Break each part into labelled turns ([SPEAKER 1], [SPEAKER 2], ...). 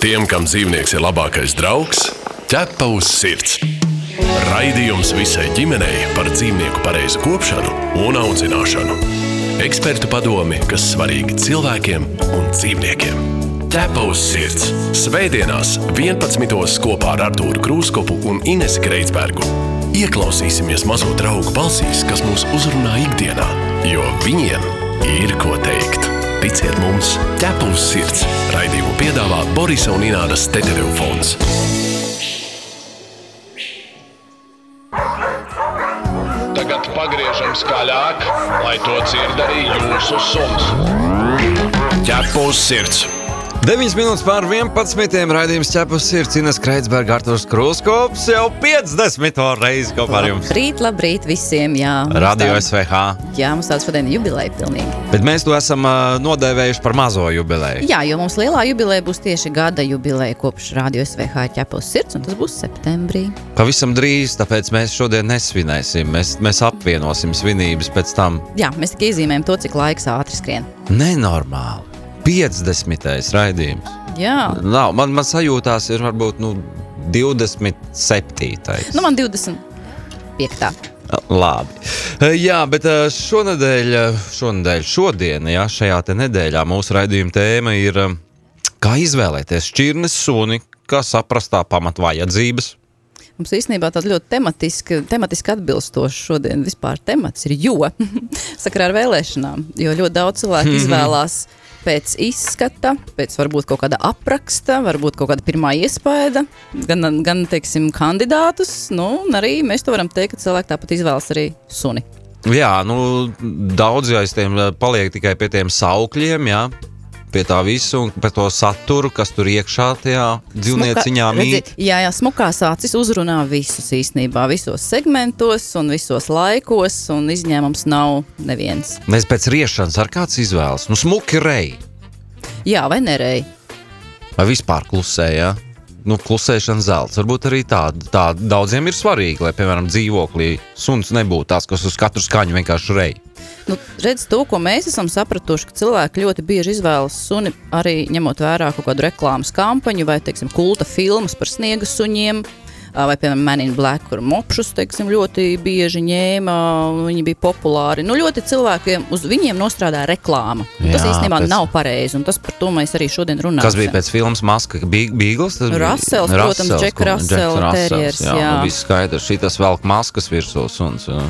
[SPEAKER 1] Tiem, kam dzīvnieks ir labākais draugs, ķepa uz sirds. Raidījums visai ģimenei par dzīvnieku pareizu kopšanu un audzināšanu. Ekspertu padomi, kas svarīgi cilvēkiem un dzīvniekiem. Ķepa uz sirds. Svētdienās, 11. kopā ar Artūru Krūskopu un Inesu Kreitsbergu. Ieklausīsimies mazo draugu balsīs, kas mūs uzrunā ikdienā, jo viņiem ir ko teikt. Ticiet mums, ķepa uz sirds. Raidījumu piedāvā Borisa un Ināras Tetereva fonds.
[SPEAKER 2] Tagad pagriežam skaļāk, lai to dzird arī jūsu suns.
[SPEAKER 1] Ķepa uz sirds!
[SPEAKER 3] 9 minūtes pār 11. raidījums ķepus sirds Ines Kreitsberga, Arturs Krūskops jau 50. reizi kopā ar jums.
[SPEAKER 4] Labrīt, labrīt visiem, jā.
[SPEAKER 3] Radio
[SPEAKER 4] tā-
[SPEAKER 3] SVH.
[SPEAKER 4] Jā, mums tāds šodien jubileja pilnīgi.
[SPEAKER 3] Bet mēs to esam uh, nodēvējuši par mazo jubileju.
[SPEAKER 4] Jā, jo mums lielā jubileja būs tieši gada jubileja kopš Radio SVH ķepus sirds, un tas būs septembrī.
[SPEAKER 3] Pavisam drīz, tāpēc mēs šodien nesvinēsim. Mēs, mēs apvienosim svinības pēc tam.
[SPEAKER 4] Jā, mēs tikai iezīmējam to, cik laiks ātri skrien.
[SPEAKER 3] Nenormāli. 50. raidījums.
[SPEAKER 4] Jā,
[SPEAKER 3] Nav, man, man sajūtās ir varbūt nu, 27.
[SPEAKER 4] nu man 25.
[SPEAKER 3] Labi. Jā, bet eh, šonadēļ, eh, šonadēļ šodien, jā, šajā nedēļā mūsu raidījuma tēma ir, eh, kā izvēlēties šķirnes suni, kā saprast tā pamatvajadzības.
[SPEAKER 4] Mums īstenībā tāds ļoti tematiski, tematiski atbilstošs šodien vispār temats ir jo, sakarā ar vēlēšanām, jo ļoti daudz cilvēku izvēlās pēc izskata, pēc varbūt kaut kāda apraksta, varbūt kaut kāda pirmā iespaida, gan, gan teiksim, kandidātus, nu, arī mēs to varam teikt, ka cilvēki tāpat izvēlas arī suni.
[SPEAKER 3] Jā, nu, daudz aiz tiem eh, paliek tikai pie tiem saukļiem, jā, pie tā visu un pie to saturu, kas tur iekšā tajā dzīvnieciņā mīt.
[SPEAKER 4] Jā, jā, smukās acis uzrunā visus īstenībā, visos segmentos un visos laikos, un izņēmums nav neviens.
[SPEAKER 3] Mēs pēc riešanas ar kāds izvēlas. Nu, smuki rei.
[SPEAKER 4] Jā, vai nerei?
[SPEAKER 3] Vai vispār klusē, jā? Nu, klusēšana zelts. Varbūt arī tāda. Tā daudziem ir svarīgi, lai, piemēram, dzīvoklī suns nebūtu tās, kas uz katru skaņu vienkārši rei.
[SPEAKER 4] Nu, redz, to, ko mēs esam sapratuši, ka cilvēki ļoti bieži izvēlas suni arī ņemot vērā kaut kādu reklāmas kampaņu vai, teiksim, kulta filmas par sniega suņiem. ā, Vai, piemēram, Man in Black, kur mopšus teiksim, ļoti bieži ņēma, viņi bija populāri. Nu, ļoti cilvēkiem uz viņiem nostrādā reklāma. Un Tas
[SPEAKER 3] Jā,
[SPEAKER 4] īstenībā
[SPEAKER 3] tas-
[SPEAKER 4] nav pareizi, un tas par to mēs arī šodien runājam.
[SPEAKER 3] Kas bija pēc filmas Maska Bīgls?
[SPEAKER 4] Russels, protams, Jack Russell terriers,
[SPEAKER 3] Jā,
[SPEAKER 4] jā.
[SPEAKER 3] Nu, viss skaidrs. Šitas velk maskas virsū suns. Jā.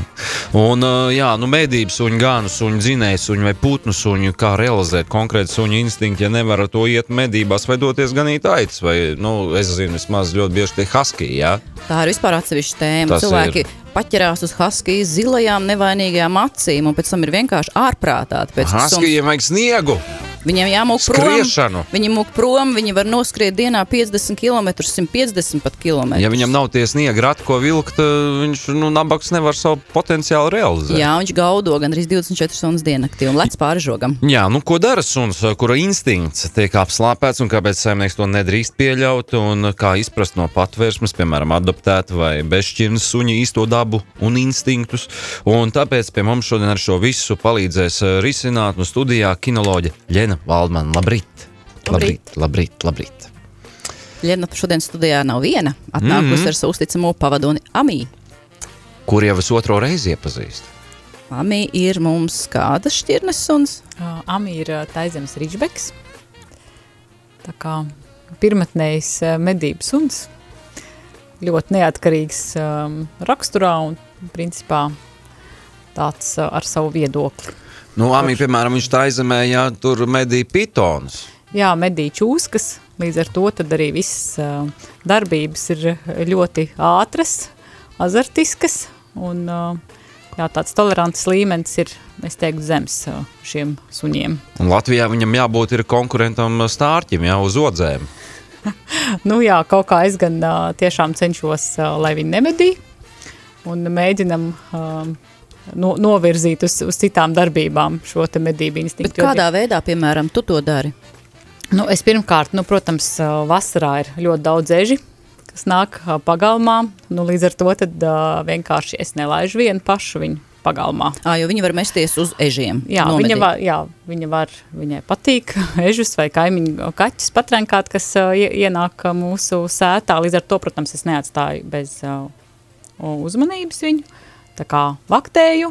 [SPEAKER 3] Un, jā, nu, mēdību suņu, gan suņu dzinēju suņu vai putnu suņu, kā realizēt konkrēti suņu instinktu, ja nevar ar to iet medībās vai doties ganīt aitas. Vai, nu, es zinu, vismaz ļoti bieži tie husky, jā.
[SPEAKER 4] Tā ir vispār atsevišķa tēma.
[SPEAKER 3] Tas
[SPEAKER 4] Cilvēki
[SPEAKER 3] ir.
[SPEAKER 4] paķerās uz huskijas zilajām, nevainīgajām acīm, un pēc tam ir vienkārši ārprātā.
[SPEAKER 3] Huskyiem vajag sniegu.
[SPEAKER 4] Viņiem jāmūk prom.
[SPEAKER 3] Skriešanu.
[SPEAKER 4] Viņi mūk prom, viņi var noskriet dienā 50 km, 150 pat km.
[SPEAKER 3] Ja viņam nav tie sniega rati, ko vilkt, viņš nu, nabaks nevar savu potenciālu realizēt.
[SPEAKER 4] Jā, viņš gaudo gan arī 24 stundas diennaktī un lec pāri žogam.
[SPEAKER 3] Jā, nu ko dara suns, kura instinkts tiek apslāpēts, un kāpēc saimnieks to nedrīkst pieļaut, un kā izprast no patvērsmes, piemēram, adoptēta vai bezšķirnes suņa īsto dabu un instinktus. Un tāpēc pie mums šodien ar šo visu palīdzēs eh, risināt no studijā kinoloģa Ļena Valdmana. Labrīt! Labrīt, labrīt, labrīt!
[SPEAKER 4] Liena šodien studijā nav viena. Atnākusi mm -hmm. ar savu uzticamo pavadoni Amī.
[SPEAKER 3] Kur jau es otro reizi iepazīstu?
[SPEAKER 4] Amī ir mums kādas šķirnes suns.
[SPEAKER 5] Uh, Ami ir Taizemes Rīčbeks. Tā kā pirmatnējs medību suns. Ļoti neatkarīgs um, raksturā un principā tāds uh, ar savu viedokli.
[SPEAKER 3] Nu, Amī, piemēram, viņš tā aizemē, ja tur medīja pitons.
[SPEAKER 5] Jā, medīja čūskas, līdz ar to arī visas uh, darbības ir ļoti ātras, azartiskas un uh, jā, tāds tolerants līmenis ir, es teiktu, zems uh, šiem suņiem.
[SPEAKER 3] Un Latvijā viņam jābūt ir konkurentam stārķim, jau uz odzēm.
[SPEAKER 5] Nu jā, kaut kā es gan uh, tiešām cenšos, uh, lai viņi nemedī, un mēģinam um, no, novirzīt uz, uz citām darbībām šo te medību
[SPEAKER 4] Bet
[SPEAKER 5] instinktu. jo
[SPEAKER 4] kādā veidā, piemēram, tu to dari?
[SPEAKER 5] Nu, es pirmkārt, nu, protams, vasarā ir ļoti daudz eži, kas nāk pagalmā. Nu, līdz ar to tad, vienkārši es nelaižu vienu pašu viņu pagalmā.
[SPEAKER 4] À, jo viņi var mesties uz ežiem.
[SPEAKER 5] Jā,
[SPEAKER 4] nomedīt.
[SPEAKER 5] viņa var, jā, viņa var, viņai patīk ežus vai kaimiņu kaķus patrenkāt, kas uh, ie- ienāk mūsu sētā. Līdz ar to, protams, es neatstāju bez uh, uzmanības viņu. Tā kā vaktēju,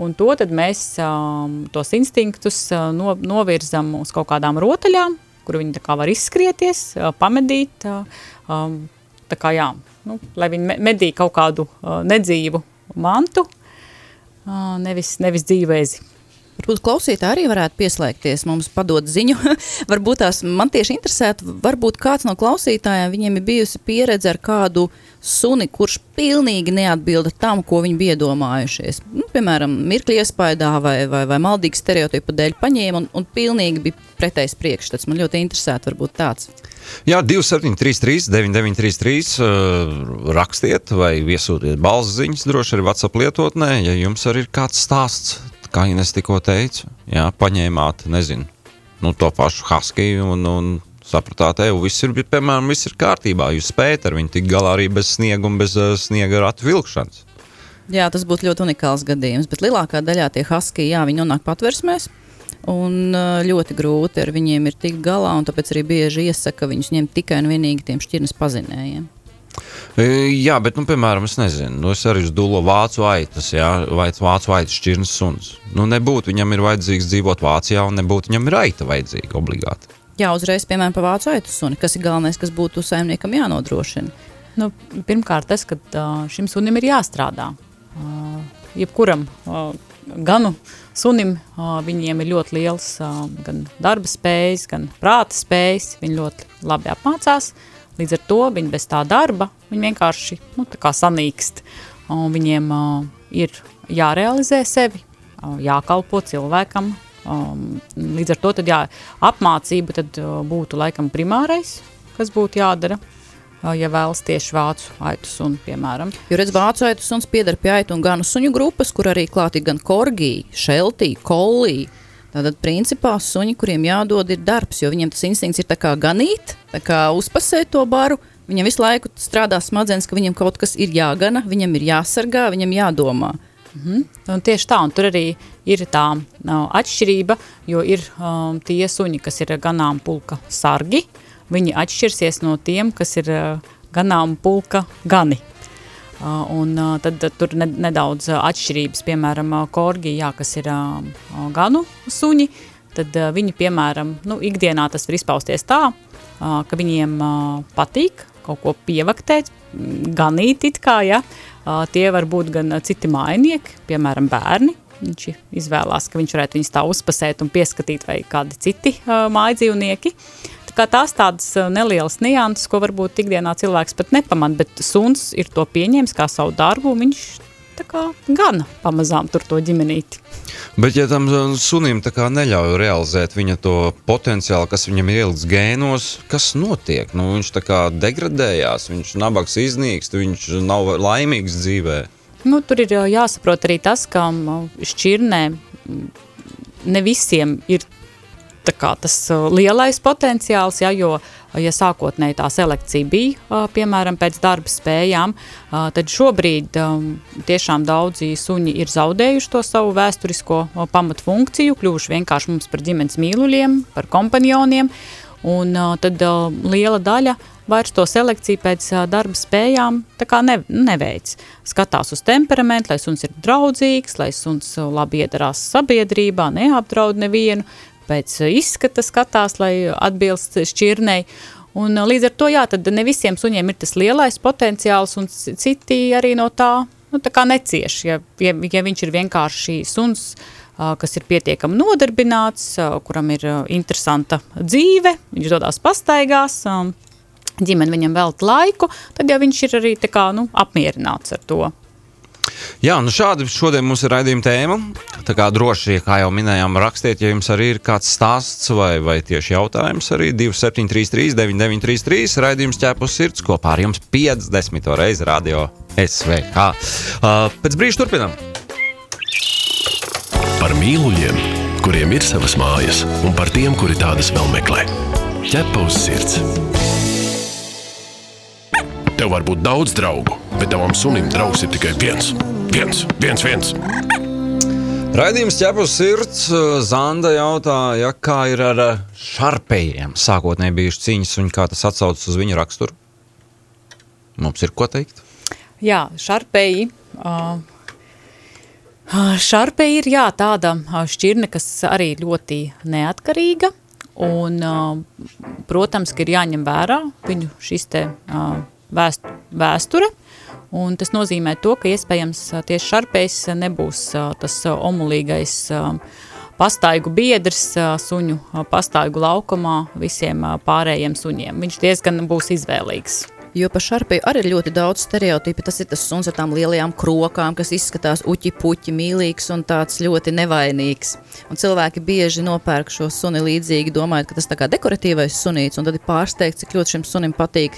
[SPEAKER 5] un to tad mēs um, tos instinktus uh, no, novirzam uz kaut kādām rotaļām, kur viņi tā kā var izskrieties, uh, pamedīt. Uh, um, tā kā jā, nu, lai viņi me- medī kaut kādu uh, nedzīvu mantu, uh, nevis, nevis dzīvēzi.
[SPEAKER 4] Varbūt klausītāji arī varētu pieslēgties, mums padot ziņu. varbūt tās man tieši interesētu, varbūt kāds no klausītājiem viņiem ir bijusi pieredze ar kādu suni, kurš pilnīgi neatbilda tam, ko viņi bija iedomājušies. Nu, piemēram, mirkli iespaidā vai, vai, vai maldīgi stereotipu dēļ paņēma un, un pilnīgi bija pretējs priekšstats. Man ļoti interesētu varbūt tāds.
[SPEAKER 3] Jā, 2733, 9933, uh, rakstiet vai iesūtiet balss ziņas, droši arī WhatsApp lietotnē, ja jums arī ir kāds stāsts, kā Ines tikko teica, jā, paņēmāt, nezinu, nu, to pašu Haskiju un, un sapratāt, ej, viss ir, piemēram, viss ir kārtībā, jūs spējat ar viņu tikt galā arī bez sniega un bez uh, sniega ratu vilkšanas.
[SPEAKER 4] Jā, tas būtu ļoti unikāls gadījums, bet lielākā daļā tie husky, jā, viņi nonāk patversmēs. Un ā, ļoti grūti ar viņiem ir tikt galā, un tāpēc arī bieži iesaka viņus ņemt tikai un vienīgi tiem šķirnes pazinējiem.
[SPEAKER 3] E, Jā, bet, nu, piemēram, es nezinu, nu, es arī uz dūlo vācu aitas, jā, vai vācu aitas šķirnes suns. Nu, nebūtu viņam ir vajadzīgs dzīvot Vācijā, un nebūtu viņam ir aita vajadzīga obligāti.
[SPEAKER 4] Jā, uzreiz, piemēram, par vācu aitu suni, kas ir galvenais, kas būtu saimniekam jānodrošina.
[SPEAKER 5] Nu, pirmkārt, tas, ka šim sunim ir jāstrādā. Jebkuram ganu sunim viņiem ir ļoti liels gan darba spējas, gan prāta spējas. Viņi ļoti labi apmācās. Līdz ar to viņi bez tā darba viņi vienkārši nu, sanīkst. Un viņiem uh, ir jārealizē sevi, uh, jākalpo cilvēkam. Um, līdz ar to tad, jā, apmācība tad, uh, būtu laikam primārais, kas būtu jādara. uh, Ja vēlas tieši vācu aitu sunu, piemēram.
[SPEAKER 4] Jo redz, vācu aitu suns pieder pie aitu un ganu suņu grupas, kur arī klāt ir gan korgī, šeltī, kollī. Tātad, principā, suņi, kuriem jādod ir darbs, jo viņiem tas instinkts ir ganīt, uzpasēt to baru. Viņam visu laiku strādā smadzenes, ka viņam kaut kas ir jāgana, viņam ir jāsargā, viņam jādomā.
[SPEAKER 5] Un tieši tā, un tur arī ir tā uh, atšķirība, jo ir um, tie suņi, kas ir ganām pulka sargi, viņi atšķirsies no tiem, kas ir uh, ganām pulka gani. Uh, un uh, tad, tur ne, nedaudz uh, atšķirības, piemēram, korgi, jā, kas ir uh, ganu suņi, tad viņi, piemēram, nu, ikdienā tas var izpausties tā, ka viņiem patīk kaut ko pievaktēt, mm, ganīt it kā, ja, tie var būt gan citi mājnieki, piemēram, bērni, viņš izvēlās, ka viņš varētu viņus tā uzpasēt un pieskatīt vai kādi citi uh, mājdzīvnieki. Kā tās tādas uh, nelielas nianses, ko varbūt ikdienā cilvēks pat nepaman, bet suns ir to pieņēmis kā savu darbu, un viņš gana pamazām tur to ģimenīti.
[SPEAKER 3] Bet, ja tam uh, sunim neļauj realizēt viņa to potenciālu, kas viņam ir ielikts gēnos, kas notiek? Nu, viņš tā kā degradējās, viņš nabaks iznīkst, viņš nav laimīgs dzīvē.
[SPEAKER 5] Nu, tur ir uh, jāsaprot arī tas, ka šķirnē mm, ne visiem ir tas uh, lielais potenciāls, ja, jo, ja sākotnēji tā selekcija bija, uh, piemēram, pēc darba spējām, uh, tad šobrīd um, tiešām daudzi suņi ir zaudējuši to savu vēsturisko pamatfunkciju, kļuvuši vienkārši mums par ģimenes mīluļiem, par kompanioniem, un tad liela daļa vairs to selekciju pēc darba spējām ne, neveic. Skatās uz temperamentu, lai suns ir draudzīgs, lai suns labi iedarās sabiedrībā, neapdraud nevienu, pēc uh, izskata skatās, lai atbilst šķirnei. Un uh, līdz ar to, jā, tad ne visiem suņiem ir tas lielais potenciāls, un citi arī no tā, nu, tā kā necieš. Ja, ja, ja viņš ir vienkārši suns, ā, kas ir pietiekami nodarbināts, kuram ir interesanta dzīve, viņš dodās pastaigās, ģimene viņam velta laiku, tad jau viņš ir arī tā kā, nu, apmierināts ar to.
[SPEAKER 3] Jā, nu šādi šodien mums ir raidījuma tēma. Tā kā droši, kā jau minējām, rakstiet, ja jums arī ir kāds stāsts vai, vai tieši jautājums, arī 2733, 9933, raidījums ķēpus sirds kopā ar jums 50. reizi radio SVH. Uh, pēc brīža turpinām.
[SPEAKER 1] Par mīluļiem, kuriem ir savas mājas, un par tiem, kuri tādas vēl meklē. Ķepa uz sirds. Tev var būt daudz draugu, bet tavam sunim draugs ir tikai viens. Viens, viens, viens.
[SPEAKER 3] Raidījums ķepus sirds. Zanda jautāja, kā ir ar eh, šarpējiem. Sākotnēji bijuši cīņas un kā tas atsaucas uz viņu raksturu. Mums ir ko teikt?
[SPEAKER 5] Jā, šarpēji. Uh, šarpēji ir jā, tāda šķirne, kas arī ļoti neatkarīga. Un, uh, protams, ka ir jāņem vērā viņu šis te uh, vēst, vēsture. Un tas nozīmē to, ka iespējams tieši šarpējs nebūs tas omulīgais pastaigu biedrs suņu pastaigu laukumā visiem pārējiem suņiem. Viņš diezgan būs izvēlīgs.
[SPEAKER 4] Jo par šarpiju arī ir ļoti daudz stereotipu. Tas ir tas suns ar tām lielajām krokām, kas izskatās uķi, puķi, mīlīgs un tāds ļoti nevainīgs. Un cilvēki bieži nopērk šo suni līdzīgi, domājot, ka tas kā dekoratīvais sunīts, un tad ir pārsteigts, cik ļoti šim sunim patīk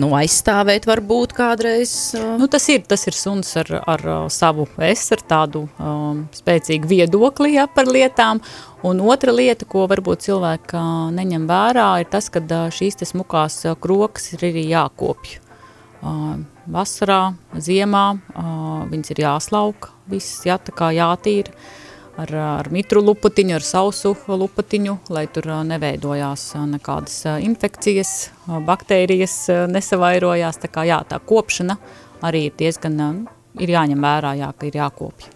[SPEAKER 4] nu, aizstāvēt, varbūt kādreiz.
[SPEAKER 5] Uh... Nu, tas, ir, tas ir suns ar, ar savu es, ar tādu um, spēcīgu viedokli ja, par lietām. Un otra lieta, ko varbūt cilvēki neņem vērā, ir tas, ka šīs smukās krokas ir arī jākopj. Vasarā, ziemā viņas ir jāslauka, viss jā, jātīra ar, ar mitru lupatiņu, ar sausu lupatiņu, lai tur neveidojās nekādas infekcijas, baktērijas nesavairojās. Tā kā jā, tā kopšana arī ir diezgan, ir jāņem vērā, jā, ka ir jākopja.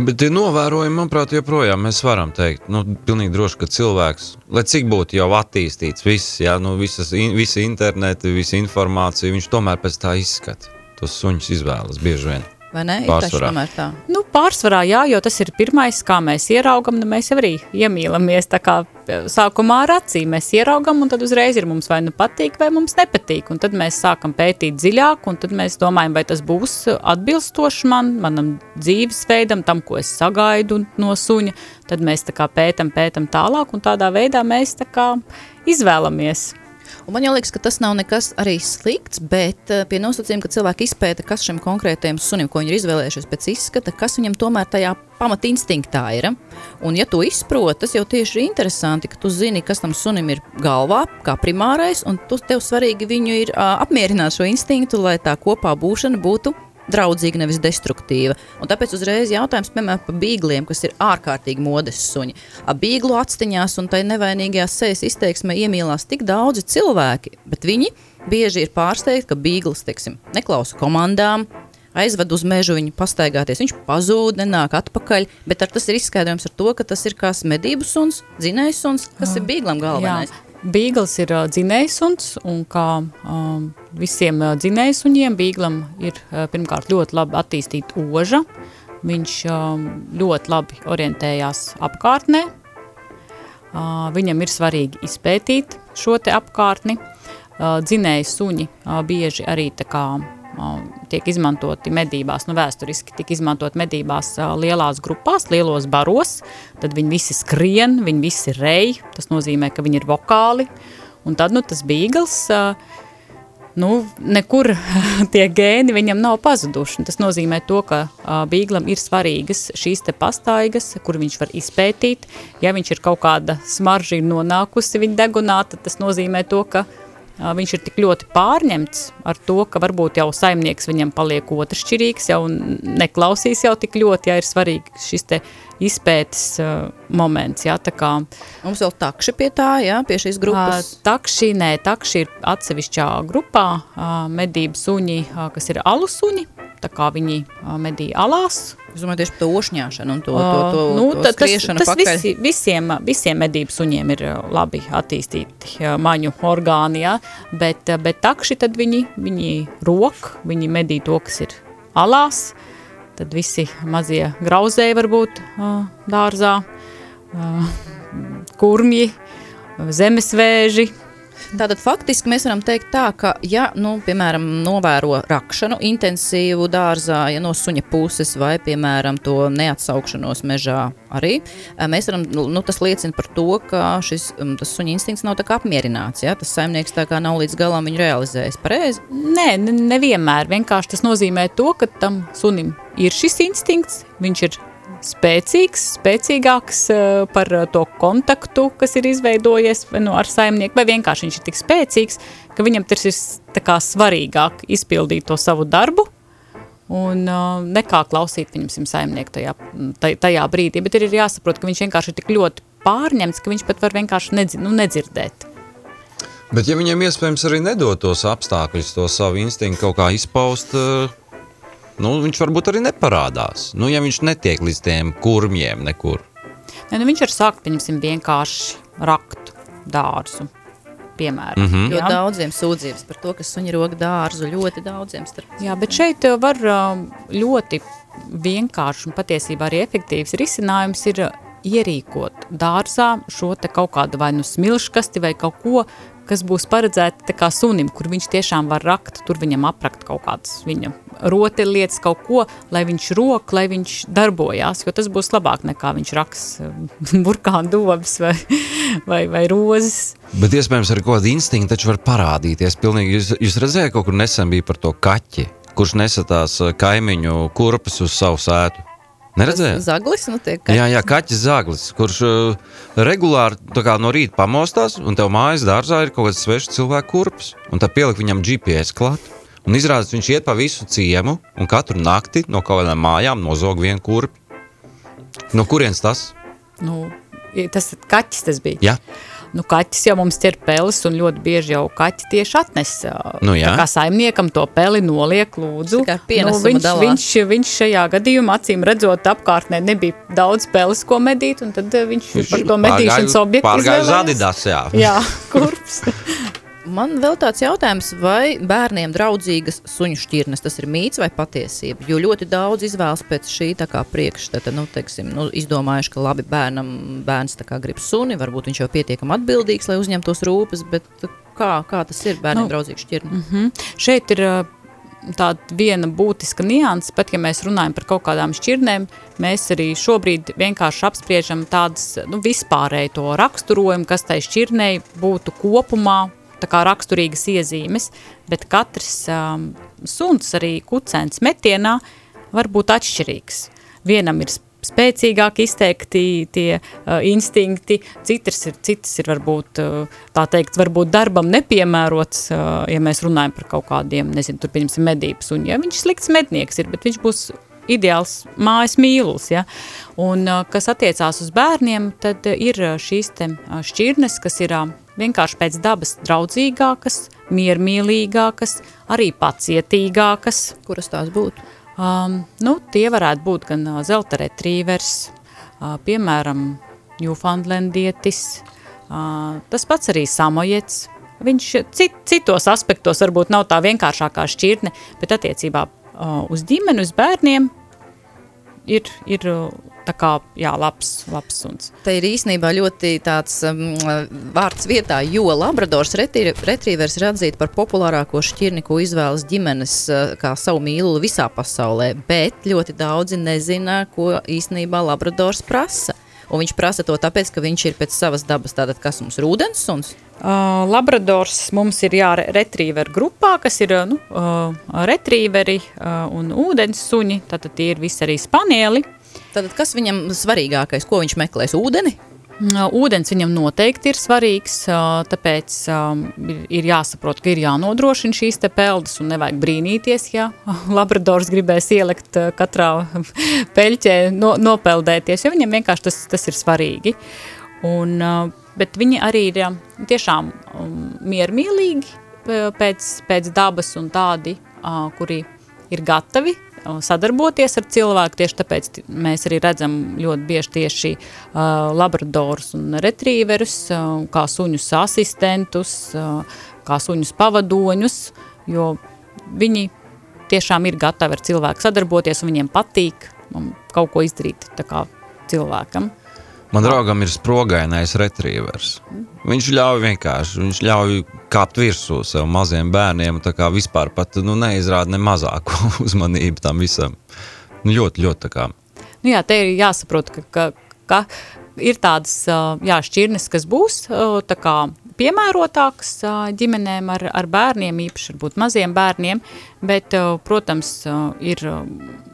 [SPEAKER 3] Bet tie novērojumi, manuprāt, joprojām mēs varam teikt, nu, pilnīgi droši, ka cilvēks, lai cik būtu jau attīstīts viss, jā, nu, visas, in, visa interneta, visa informācija, viņš tomēr pēc tā izskata. Tos suņus izvēlas bieži vien.
[SPEAKER 4] Vai ne? Pārsvarā. Tā.
[SPEAKER 5] Nu, pārsvarā jā, jo tas ir pirmais, kā mēs ieraugam, nu mēs arī iemīlamies. Tā kā e, sākumā ar acīm mēs ieraugam, un tad uzreiz ir mums vai nu patīk, vai mums nepatīk. Un tad mēs sākam pētīt dziļāk, un tad mēs domājam, vai tas būs atbilstoši man, manam dzīvesveidam, tam, ko es sagaidu no suņa. Tad mēs tā kā pētam, pētam tālāk, un tādā veidā mēs tā kā izvēlamies.
[SPEAKER 4] Un man liekas, ka tas nav nekas arī slikts, bet uh, pie nosacījuma, ka cilvēki izpēta, kas šim konkrētajam sunim, ko viņi ir izvēlējušies pēc izskata, kas viņam tomēr tajā pamat instinktā ir. Un, ja to izprot, tas jau tieši ir interesanti, ka tu zini, kas tam sunim ir galvā, kā primārais, un tu, tev svarīgi viņu ir uh, apmierināt šo instinktu, lai tā kopā būšana būtu draudzīga, nevis destruktīva. Un tāpēc uzreiz jautājums, piemēram, par bīgliem, kas ir ārkārtīgi modes suņi. Ap bīglu atstiņās un tai nevainīgajā sejas izteiksmē iemīlās tik daudzi cilvēki, bet viņi bieži ir pārsteigti, ka bīglis, teiksim, neklausa komandām, aizved uz mežu viņu pastaigāties. Viņš pazūd, nenāk atpakaļ, bet ar tas ir izskaidrojums ar to, ka tas ir kāds medību suns, dzinējs suns, kas ir bīglam galvenais. Jā.
[SPEAKER 5] Bīgls ir uh, dzinējsuns, un kā um, visiem uh, dzinējsuņiem, bīglam ir uh, pirmkārt ļoti labi attīstīta oža. Viņš um, ļoti labi orientējās apkārtnē. Uh, viņam ir svarīgi izpētīt šo te apkārtni. Uh, dzinēji suņi uh, bieži arī tā kā tiek izmantoti medībās, nu vēsturiski tika izmantot medībās lielās grupās, lielos baros, tad viņi visi skrien, viņi visi rej, tas nozīmē, ka viņi ir vokāli, un tad, nu, tas bīgls, nu, nekur tie gēni viņam nav pazuduši, tas nozīmē to, ka bīglam ir svarīgas šīs te pastaigas, kur viņš var izpētīt, ja viņš ir kaut kāda smarža ir nonākusi viņa degunā, tad tas nozīmē to, ka viņš ir tik ļoti pārņemts ar to, ka varbūt jau saimnieks viņam paliek otršķirīgs, jau neklausīs jau tik ļoti, ja ir svarīgi šis te izpētes uh, moments, jā, tā kā.
[SPEAKER 4] Mums vēl takši pie tā, jā, pie šīs grupas?
[SPEAKER 5] Uh, takši, nē, takši ir atsevišķā grupā, uh, medību suņi, uh, kas ir alu suņi, tā kā viņi uh, medī alās,
[SPEAKER 4] Es domāju, tieši par to ošņāšanu un to, to, to,
[SPEAKER 5] nu,
[SPEAKER 4] to skriešanu
[SPEAKER 5] tas, tas visi, visiem, visiem medību suņiem ir labi attīstīti maņu orgāni, ja? bet, bet takši tad viņi, viņi rok, viņi medī to, kas ir alās, tad visi mazie grauzēji varbūt dārzā, kurmji, zemesvēži,
[SPEAKER 4] Tātad faktiski mēs varam teikt tā, ka, ja, nu, piemēram, novēro rakšanu intensīvu dārzā, ja no suņa puses vai, piemēram, to neatsaukšanos mežā arī, mēs varam, nu, nu, tas liecina par to, ka šis tas suņa instinkts nav tā kā apmierināts, ja? tas saimnieks tā kā nav līdz galam viņu realizējis, pareizi?
[SPEAKER 5] Nē, nevienmēr, vienkārši tas nozīmē to, ka tam sunim ir šis instinkts, viņš ir spēcīgs, spēcīgāks uh, par to kontaktu, kas ir izveidojies nu, ar saimnieku, vai vienkārši viņš ir tik spēcīgs, ka viņam tas ir tā kā svarīgāk izpildīt to savu darbu, un uh, nekā klausīt viņam saimnieku tajā, taj, tajā brīdī, bet ir jāsaprot, ka viņš vienkārši ir tik ļoti pārņemts, ka viņš pat var vienkārši nedzi, nu, nedzirdēt.
[SPEAKER 3] Bet ja viņam iespējams arī nedod tos apstākļus, to savu instinktu kaut kā izpaust, nu, viņš varbūt arī neparādās. Nu, ja viņš netiek līdz tiem kurmiem nekur.
[SPEAKER 5] Ne, nu, viņš var sākt, pieņemsim, vienkārši rakt dārzu piemēram.
[SPEAKER 4] Mm -hmm. Jo daudziem sūdzības par to, ka suņi rok dārzu ļoti daudziem starp
[SPEAKER 5] Jā, bet šeit uh, var uh, ļoti vienkārši un patiesībā arī efektīvs risinājums ir uh, ierīkot dārzā šo te kaut kādu vai nu smilškasti vai kaut ko, kas būs paredzēti tā kā sunim, kur viņš tiešām var rakt, tur viņam aprakt kaut kādas viņa rotaļlietas, kaut ko, lai viņš rok, lai viņš darbojās, jo tas būs labāk nekā viņš raks uh, burkānu dobas vai, vai, vai rozes.
[SPEAKER 3] Bet iespējams arī kaut kāda instinkta taču var parādīties. Pilnīgi, jūs, jūs redzējāt, kaut kur nesen bija par to kaķi, kurš nesatās eh, kaimiņu kurpes uz savu sētu. Neredzējāt?
[SPEAKER 4] Zaglis, nu tiek
[SPEAKER 3] Jā, jā, kaķis zaglis, kurš uh, regulāri kā no rīta pamostās, un tev mājas dārzā ir kaut kāds svešs cilvēku kurpes, un tad pielikt viņam GPS klāt. Un izrādās, viņš iet pa visu ciemu, un katru nakti no kaut kādām mājām nozog vienu kurpi. No kurienes tas?
[SPEAKER 5] Nu, tas kaķis tas bija.
[SPEAKER 3] Jā,
[SPEAKER 5] Nu, kaķis jau mums ir pelis, un ļoti bieži jau kaķi tieši atnes.
[SPEAKER 3] Nu jā.
[SPEAKER 5] tā kā saimniekam to peli noliek, lūdzu.
[SPEAKER 4] Pienesuma
[SPEAKER 5] viņš,
[SPEAKER 4] dalās.
[SPEAKER 5] viņš, viņš šajā gadījumā, acīm redzot, apkārtnē nebija daudz pelis, ko medīt, un tad eh, viņš par to medīšanas objektu
[SPEAKER 3] Pārgāja
[SPEAKER 5] izvēlējās.
[SPEAKER 3] Adidas, jā.
[SPEAKER 5] Jā, kurps.
[SPEAKER 4] Man vēl tāds jautājums, vai bērniem draudzīgas suņu šķirnes tas ir mīts vai patiesība? Jo ļoti daudz izvēlas pēc šī priekšstata, nu, teiksim, nu, izdomājuši, ka labi bērnam, bērns grib suni, varbūt viņš jau pietiekami atbildīgs, lai uzņemtos rūpes, bet kā, kā tas ir bērniem
[SPEAKER 5] Nu,
[SPEAKER 4] nu, draudzīga šķirne?
[SPEAKER 5] Mhm. Šeit ir uh, tāda viena būtiska nianses, pat ja mēs runājam par kaut kādām šķirnēm, mēs arī šobrīd vienkārši apspriežam tādas nu, vispārēju to raksturojumu, kas tai šķirnei būtu kopumā kā raksturīgas iezīmes, bet katrs um, suns, arī kucēns metienā, var būt atšķirīgs. Vienam ir spēcīgāk izteikti tie uh, instinkti, citas ir, citas ir varbūt, uh, tā teikt, varbūt darbam nepiemērots, uh, ja mēs runājam par kaut kādiem, nezinu, tur pieņemsim medības, un ja viņš slikts mednieks ir, bet viņš būs ideāls mājas mīluls, ja? un uh, kas attiecās uz bērniem, tad ir uh, šīs te uh, šķirnes, kas ir vienkārši pēc dabas draudzīgākas, miermīlīgākas, arī pacietīgākas,
[SPEAKER 4] Kuras tās būtu?
[SPEAKER 5] Um, nu, tie varētu būt gan uh, zelta retrīvers, uh, piemēram, Newfoundlandietis, uh, tas pats arī samojets. Viņš cit, citos aspektos varbūt nav tā vienkāršākā šķirne, bet attiecībā uh, uz ģimeni, uz bērniem ir, ir uh, tā kā, jā, labs, labs suns.
[SPEAKER 4] Te ir īstenībā ļoti tāds um, vārds vietā, jo Labradors retrievers ir atzīta par populārāko šķirni, ko izvēlas ģimenes uh, kā savu mīlu visā pasaulē, bet ļoti daudzi nezina, ko īstenībā Labradors prasa. Un viņš prasa to tāpēc, ka viņš ir pēc savas dabas tātad, kas mums ir ūdens suns.
[SPEAKER 5] Uh, Labradors mums ir jā, retrieveru grupā, kas ir nu, uh, retrieveri uh, un ūdens suņi, tātad tie ir visi arī spanieli.
[SPEAKER 4] Tātad, kas viņam svarīgākais, ko viņš meklēs? Ūdeni?
[SPEAKER 5] Uh, Ūdens viņam noteikti ir svarīgs, tāpēc ir, jāsaprot, ka ir jānodrošina šīs te peldas un nevajag brīnīties, ja labradors gribēs ielikt katrā peļķē no, nopeldēties, jo viņam vienkārši tas, tas ir svarīgi. Un, bet viņi arī ir tiešām um, miermīlīgi pēc, pēc dabas un tādi, kuri ir gatavi sadarboties ar cilvēku. Tieši tāpēc mēs arī redzam ļoti bieži tieši uh, labradorus un retrieverus, uh, kā suņus asistentus, uh, kā suņus pavadoņus, jo viņi tiešām ir gatavi ar cilvēku sadarboties un viņiem patīk um, kaut ko izdarīt tā kā cilvēkam.
[SPEAKER 3] Man draugam ir sprogainais retrievers. Viņš ļauj vienkārši, viņš ļauj kāpt virsū sev maziem bērniem, tā kā vispār pat nu, neizrāda ne mazāko uzmanību tam visam. Nu, ļoti, ļoti tā kā.
[SPEAKER 5] Nu jā, te ir jāsaprot, ka, ka, ka ir tādas jā, šķirnes, kas būs tā kā piemērotākas ģimenēm ar, ar bērniem, īpaši varbūt maziem bērniem, bet, protams, ir,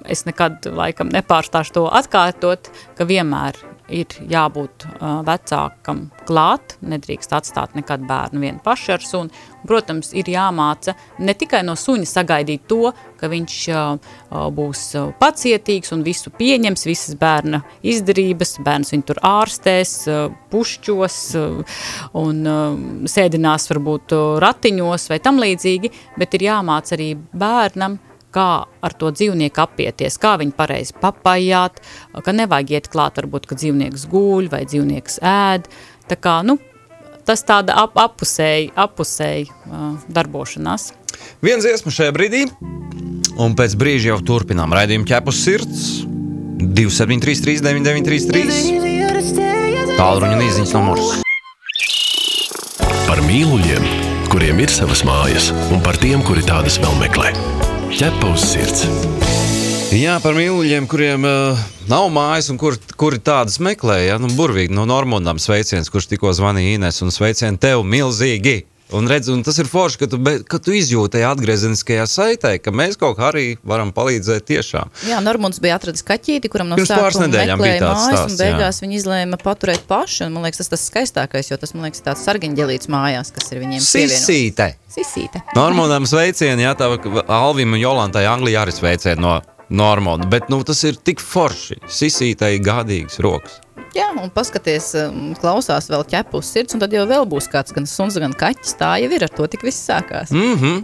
[SPEAKER 5] es nekad laikam nepārstāšu to atkārtot, ka vienmēr ir jābūt uh, vecākam klāt, nedrīkst atstāt nekad bērnu vienu pašu ar suni. Protams, ir jāmāca ne tikai no suņa sagaidīt to, ka viņš uh, būs pacietīgs un visu pieņems, visas bērna izdarības, bērns viņu tur ārstēs, uh, pušķos uh, un uh, sēdinās varbūt ratiņos vai tam līdzīgi, bet ir jāmāca arī bērnam kā ar to dzīvnieku apieties, kā viņu pareizi papajāt, ka nevajag iet klāt varbūt, ka dzīvnieks guļ vai dzīvnieks ēd. Tā kā, nu, tas tāda ap, apusēji, apusēji uh, darbošanās.
[SPEAKER 3] Viens iesmu šajā brīdī, un pēc brīža jau turpinām raidījumu ķepus sirds 273 9933 Tālruņa un īziņas numurs.
[SPEAKER 1] Par mīluļiem, kuriem ir savas mājas, un par tiem, kuri tādas vēl meklē. Ķepa uz sirds.
[SPEAKER 3] Jā, par mīluļiem, kuriem uh, nav mājas un kur, kuri tādas meklē. Ja? Nu, burvīgi no Normundām sveiciens, kurš tikko zvanīja Ines un sveicien tev milzīgi. Un, redz, un tas ir forši, ka tu, be, ka tu izjūti atgriezeniskajā saitē, ka mēs kaut kā arī varam palīdzēt tiešām.
[SPEAKER 4] Jā, Normons bija atradis kaķīti, kuram no sākuma meklēja mājas,
[SPEAKER 3] stāsts,
[SPEAKER 4] un beigās viņi izlēma paturēt paši, un man liekas, tas tas skaistākais, jo tas, man liekas, tāds sargaņģelīts mājās, kas ir viņiem.
[SPEAKER 3] Sisīte!
[SPEAKER 4] Sisīte.
[SPEAKER 3] Normundām sveicieni, jā, tā Alvim un Jolantai Anglijā arī sveicieni no Normunda, bet nu, tas ir tik forši. Sisītei gādīgs rokas.
[SPEAKER 4] Jā, un paskaties, um, klausās vēl ķepu uz sirds, un tad jau vēl būs kāds gan suns, gan kaķis. Tā jau ir, ar to tik viss sākās.
[SPEAKER 3] Mm -hmm.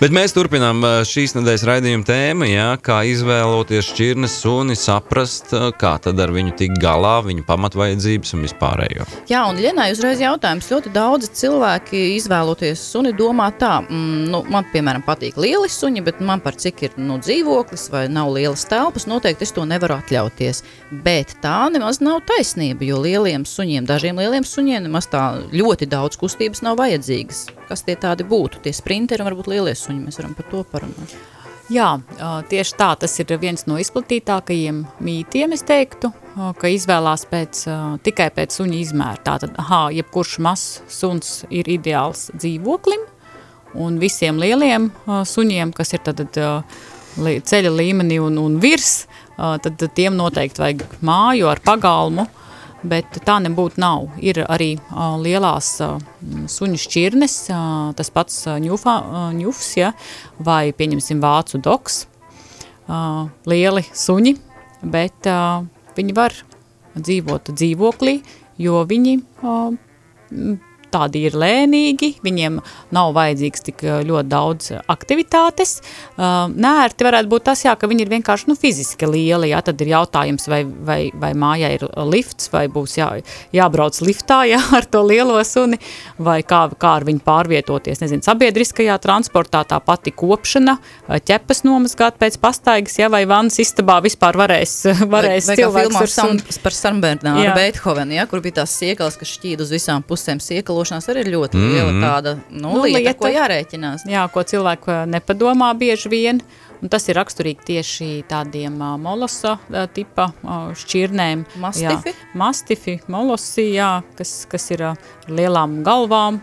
[SPEAKER 3] Bet mēs turpinām uh, šīs nedēļas raidījuma tēmu, jā, kā izvēloties šķirnes suni, saprast, uh, kā tad ar viņu tikt galā, viņu pamatvajadzības un vispārējo.
[SPEAKER 4] Jā, un Lienai uzreiz jautājums. Ļoti daudzi cilvēki izvēloties suni domā tā, mm, nu, man, piemēram, patīk lieli suņi, bet man par cik ir nu, dzīvoklis vai nav lielas telpas, noteikti es to nevaru atļauties. Bet tā nemaz nav taisnība, jo lieliem suņiem, dažiem lieliem suņiem nemaz tā ļoti daudz kustības nav vajadzīgas. Kas tie tādi būtu? Tie sprinteri un varbūt lielie suņi, mēs varam par to parunāt.
[SPEAKER 5] Jā, tieši tā, tas ir viens no izplatītākajiem mītiem, es teiktu, ka izvēlās pēc, tikai pēc suņa izmēra. Tātad, aha, jebkurš mazs suns ir ideāls dzīvoklim, un visiem lieliem suņiem, kas ir tad, ceļa līmenī un, un virs, tad, tiem noteikti vajag māju ar pagalmu, bet tā nebūtu nav. Ir arī uh, lielās uh, suņu šķirnes, uh, tas pats ņufā, ņufs, ja, vai pieņemsim vācu doks, lieli suņi, bet viņi var dzīvot dzīvoklī, jo viņi tādi ir lēnīgi, viņiem nav vajadzīgs tik uh, ļoti daudz aktivitātes. Uh, Nērti varētu būt tas, jā, ka viņi ir vienkārši nu, fiziski lieli, jā, tad ir jautājums, vai, vai, vai mājā ir lifts, vai būs jā, jābrauc liftā jā, ar to lielo suni, vai kā, kā ar viņu pārvietoties, nezinu, sabiedriskajā transportā, tā pati kopšana, ķepas nomazgāt pēc pastaigas, jā, vai vannas istabā vispār varēs, varēs
[SPEAKER 4] vai, vai
[SPEAKER 5] cilvēks ar.
[SPEAKER 4] Sam, par Sanbernāru
[SPEAKER 5] Jā.
[SPEAKER 4] Beethovenu, ja, kur bija tās siekals, kas šķīd uz visām pusēm siekalošanās, arī ir ļoti liela
[SPEAKER 3] Mhm.
[SPEAKER 4] tāda nu,
[SPEAKER 5] Nu,
[SPEAKER 4] lieta,
[SPEAKER 5] lieta.
[SPEAKER 4] ko jārēķinās.
[SPEAKER 5] Jā, ko cilvēku ā, nepadomā bieži vien, un tas ir raksturīgi tieši tādiem ā, molosa ā, tipa ā, šķirnēm.
[SPEAKER 4] Mastifi?
[SPEAKER 5] Jā, mastifi, molosi, jā, kas, kas ir ar lielām galvām,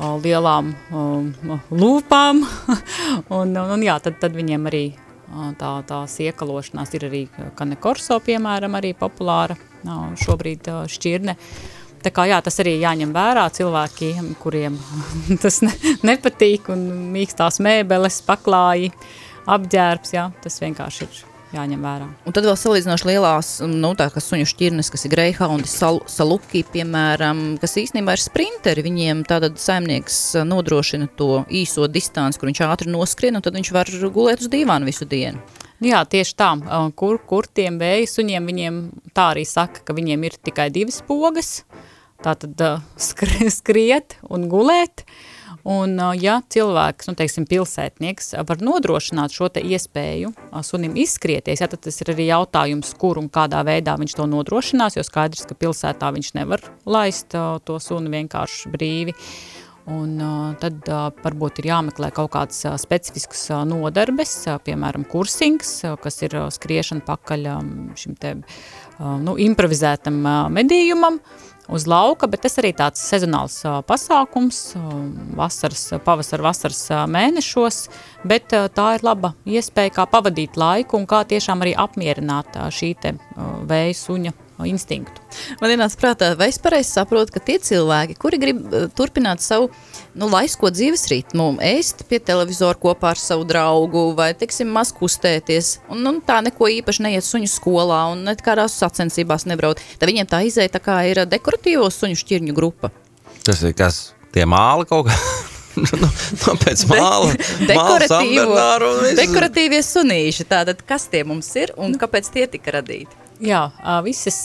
[SPEAKER 5] ā, lielām um, lūpām, un, un, un jā, tad, tad viņiem arī ā, tā, tā siekalošanās ir arī kanekorso, piemēram, arī populāra šobrīd šķirne. Tā kā jā, tas arī jāņem vērā cilvēkiem, kuriem tas ne, nepatīk un mīkstās mēbeles, paklāji, apģērbs, jā, tas vienkārši ir jāņem vērā.
[SPEAKER 4] Un tad vēl salīdzinoši lielās, nu, tā kā suņu šķirnes, kas ir greihaundi, sal, saluki, piemēram, kas īstenībā ir sprinteri. Viņiem tātad saimnieks ā, nodrošina to īso distanci, kur viņš ātri noskrien, un tad viņš var gulēt uz dīvānu visu dienu.
[SPEAKER 5] Jā, tieši tā, uh, kur, kur tiem vēja suņiem, viņiem tā arī saka, ka viņiem ir tikai divas pogas, tātad uh, skri, skriet un gulēt, un uh, ja cilvēks, nu teiksim pilsētnieks, uh, var nodrošināt šo te iespēju uh, sunim izskrieties, ja, tad tas ir arī jautājums, kur un kādā veidā viņš to nodrošinās, jo skaidrs, ka pilsētā viņš nevar laist uh, to suni vienkārši brīvi, Un uh, tad uh, varbūt ir jāmeklē kaut kāds uh, specifisks uh, nodarbes, uh, piemēram, kursings, uh, kas ir uh, skriešana pakaļ um, šim te uh, nu, improvizētam uh, medījumam uz lauka, bet tas arī tāds sezonāls uh, pasākums, uh, vasaras, pavasara vasaras uh, mēnešos, bet uh, tā ir laba iespēja, kā pavadīt laiku un kā tiešām arī apmierināt uh, šī te uh, vēja suņa instinktu.
[SPEAKER 4] Man ienāca prātā, vai es pareizi saprotu, ka tie cilvēki, kuri grib uh, turpināt savu nu, laisko dzīves ritmu, ēst pie televizora kopā ar savu draugu vai, teiksim, maz kustēties, un nu, tā neko īpaši neiet suņu skolā un nekādās sacensībās nebraut, tad viņiem tā izēja tā kā ir dekoratīvo suņu šķirņu grupa.
[SPEAKER 3] Tas ir kas, tie māla kaut kā? nu, nu, pēc māla,
[SPEAKER 4] dekoratīvo, dekoratīvie sunīši, tātad kas tie mums ir un kāpēc tie tika radīti?
[SPEAKER 5] Jā, visas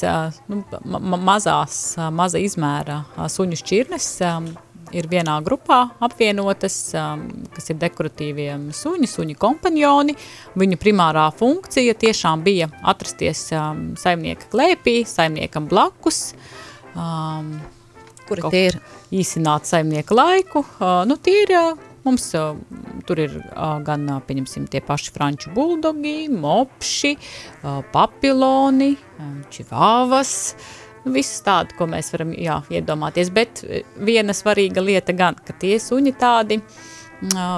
[SPEAKER 5] nu, ma mazās, maza izmēra suņu šķirnes ir vienā grupā apvienotas, kas ir dekoratīvie suņi, suņi kompanjoni. Viņu primārā funkcija tiešām bija atrasties saimnieka klēpī, saimniekam blakus.
[SPEAKER 4] Kuri tie ir?
[SPEAKER 5] Īsināt saimnieka laiku. Nu, tie ir Mums uh, tur ir uh, gan, uh, pieņemsim, tie paši franču buldogi, mopši, uh, papiloni, uh, čivāvas, nu, viss tādu, ko mēs varam jā, iedomāties. Bet viena svarīga lieta gan, ka tie suņi tādi, uh,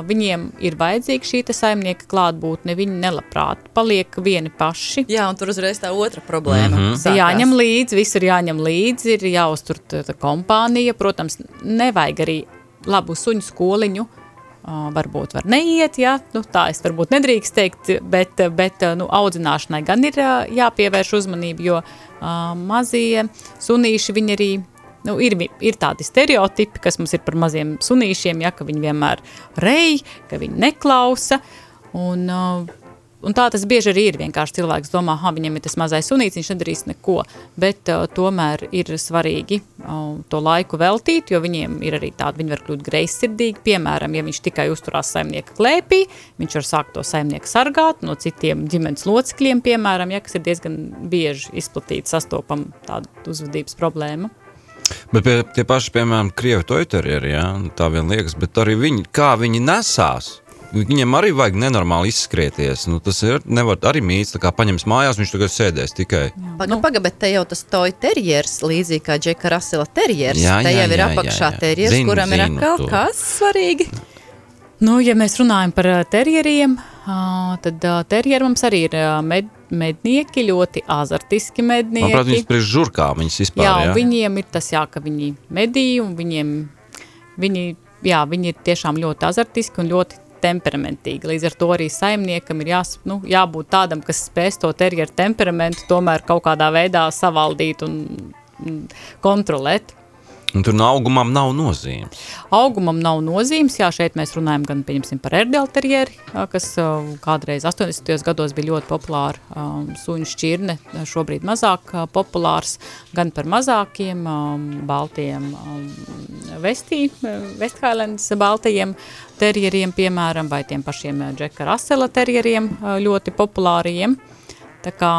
[SPEAKER 5] viņiem ir vajadzīga šī saimnieka klātbūtne, viņi nelabprāt paliek vieni paši.
[SPEAKER 4] Jā, un tur uzreiz tā otra problēma. Mm -hmm.
[SPEAKER 5] Sākās. Jāņem līdzi, visur jāņem līdzi, ir jāuztur tā kompānija. Protams, nevajag arī labu suņu skoliņu, varbūt var neiet, ja? nu, tā es varbūt nedrīkst teikt, bet, bet nu, audzināšanai gan ir jāpievērš uzmanība, jo uh, mazie sunīši viņi arī nu, ir, ir tādi stereotipi, kas mums ir par maziem sunīšiem, ja, ka viņi vienmēr rej, ka viņi neklausa, un uh, Un tā tas bieži arī ir. Vienkārši cilvēks domā, ka viņam ir tas mazais sunīts, viņš nedarīs neko. Bet uh, tomēr ir svarīgi uh, to laiku veltīt, jo viņiem ir arī tāda, viņi var kļūt greizsirdīgi. Piemēram, ja viņš tikai uzturās saimnieka klēpī, viņš var sākt to saimnieku sargāt no citiem ģimenes locekļiem, piemēram, ja, kas ir diezgan bieži izplatīta sastopama tāda uzvedības problēma.
[SPEAKER 3] Bet pie, tie paši, piemēram, krievi toiterieri, ja, tā vien liekas, bet arī viņi, kā viņi nesās, Viņam arī vajag nenormāli izskrieties. Nu, tas ir nevar arī mīts, kā paņems mājās, viņš tagad sēdēs tikai.
[SPEAKER 4] Pagaid, nu. paga, bet te jau tas toy terjers, līdzīgi kā Džeka Rasela terjers. Jā, jā, te jau jā, ir apakšā terjers, zinu, kuram zinu, ir atkal to. kas svarīgi.
[SPEAKER 5] Nu, ja mēs runājam par terjeriem, tad terjeri mums arī ir med, mednieki, ļoti azartiski mednieki.
[SPEAKER 3] Manuprāt, viņas priekš žurkā viņas vispār,
[SPEAKER 5] jā. Jā, viņiem ir tas, jā, ka viņi medī un viņiem, viņi, jā, viņi ir tiešām ļoti azartiski un ļoti temperamentīgi. Līdz ar to arī saimniekam ir jās, nu, jābūt tādam, kas spēs to terjeru temperamentu tomēr kaut kādā veidā savaldīt un, kontrolēt.
[SPEAKER 3] Un tur no augumam nav nozīmes.
[SPEAKER 5] Augumam nav nozīmes, jā, šeit mēs runājam gan par erdelterieri, kas kādreiz 80. gados bija ļoti populāra um, suņu šķirne, šobrīd mazāk uh, populārs, gan par mazākiem um, baltiem um, vestī, Westhailands baltajiem terjeriem, piemēram, vai tiem pašiem Džeka Rasela terjeriem ļoti populāriem. Tā kā,